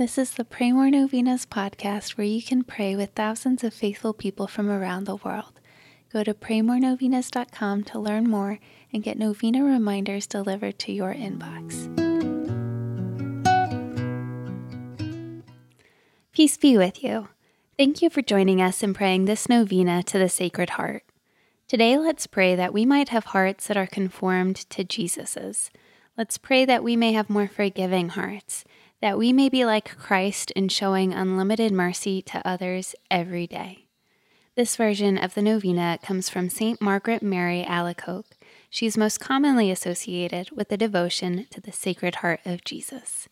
This is the Pray More Novenas podcast where you can pray with thousands of faithful people from around the world. Go to praymorenovenas.com to learn more and get novena reminders delivered to your inbox. Peace be with you. Thank you for joining us in praying this novena to the Sacred Heart. Today, let's pray that we might have hearts that are conformed to Jesus's. Let's pray that we may have more forgiving hearts that we may be like Christ in showing unlimited mercy to others every day. This version of the novena comes from St. Margaret Mary Alacoque. She is most commonly associated with the devotion to the Sacred Heart of Jesus.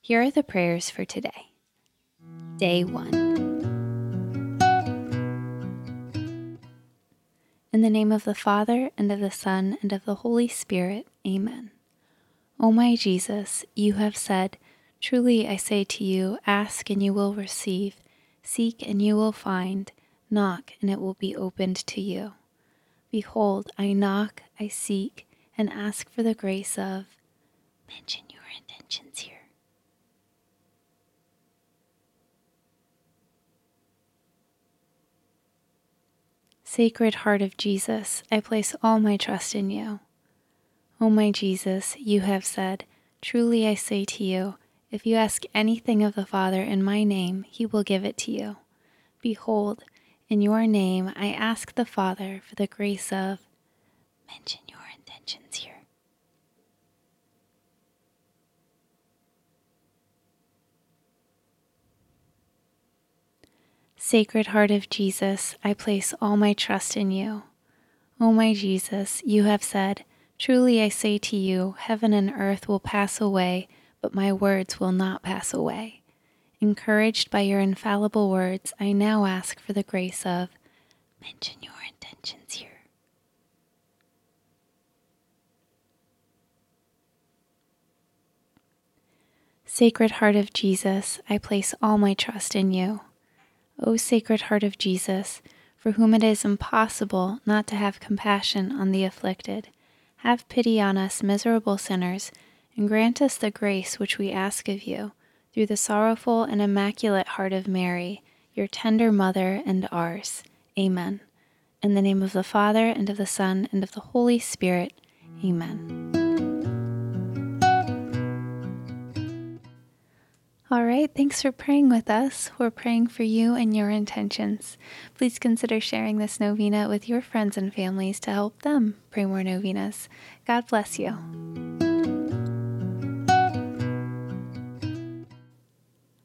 Here are the prayers for today. Day 1. In the name of the Father, and of the Son, and of the Holy Spirit, Amen. O my Jesus, you have said, Truly I say to you, ask and you will receive, seek and you will find, knock and it will be opened to you. Behold, I knock, I seek, and ask for the grace of. Mention your intentions here. Sacred Heart of Jesus, I place all my trust in you. O my Jesus, you have said, Truly I say to you, if you ask anything of the Father in my name, he will give it to you. Behold, in your name I ask the Father for the grace of. Mention your intentions here. Sacred Heart of Jesus, I place all my trust in you. O my Jesus, you have said, Truly I say to you, heaven and earth will pass away but my words will not pass away. Encouraged by your infallible words, I now ask for the grace of mention your intentions here. Sacred Heart of Jesus, I place all my trust in you. O Sacred Heart of Jesus, for whom it is impossible not to have compassion on the afflicted, have pity on us miserable sinners and grant us the grace which we ask of you, through the sorrowful and immaculate heart of Mary, your tender mother and ours. Amen. In the name of the Father, and of the Son, and of the Holy Spirit. Amen. All right, thanks for praying with us. We're praying for you and your intentions. Please consider sharing this novena with your friends and families to help them pray more novenas. God bless you.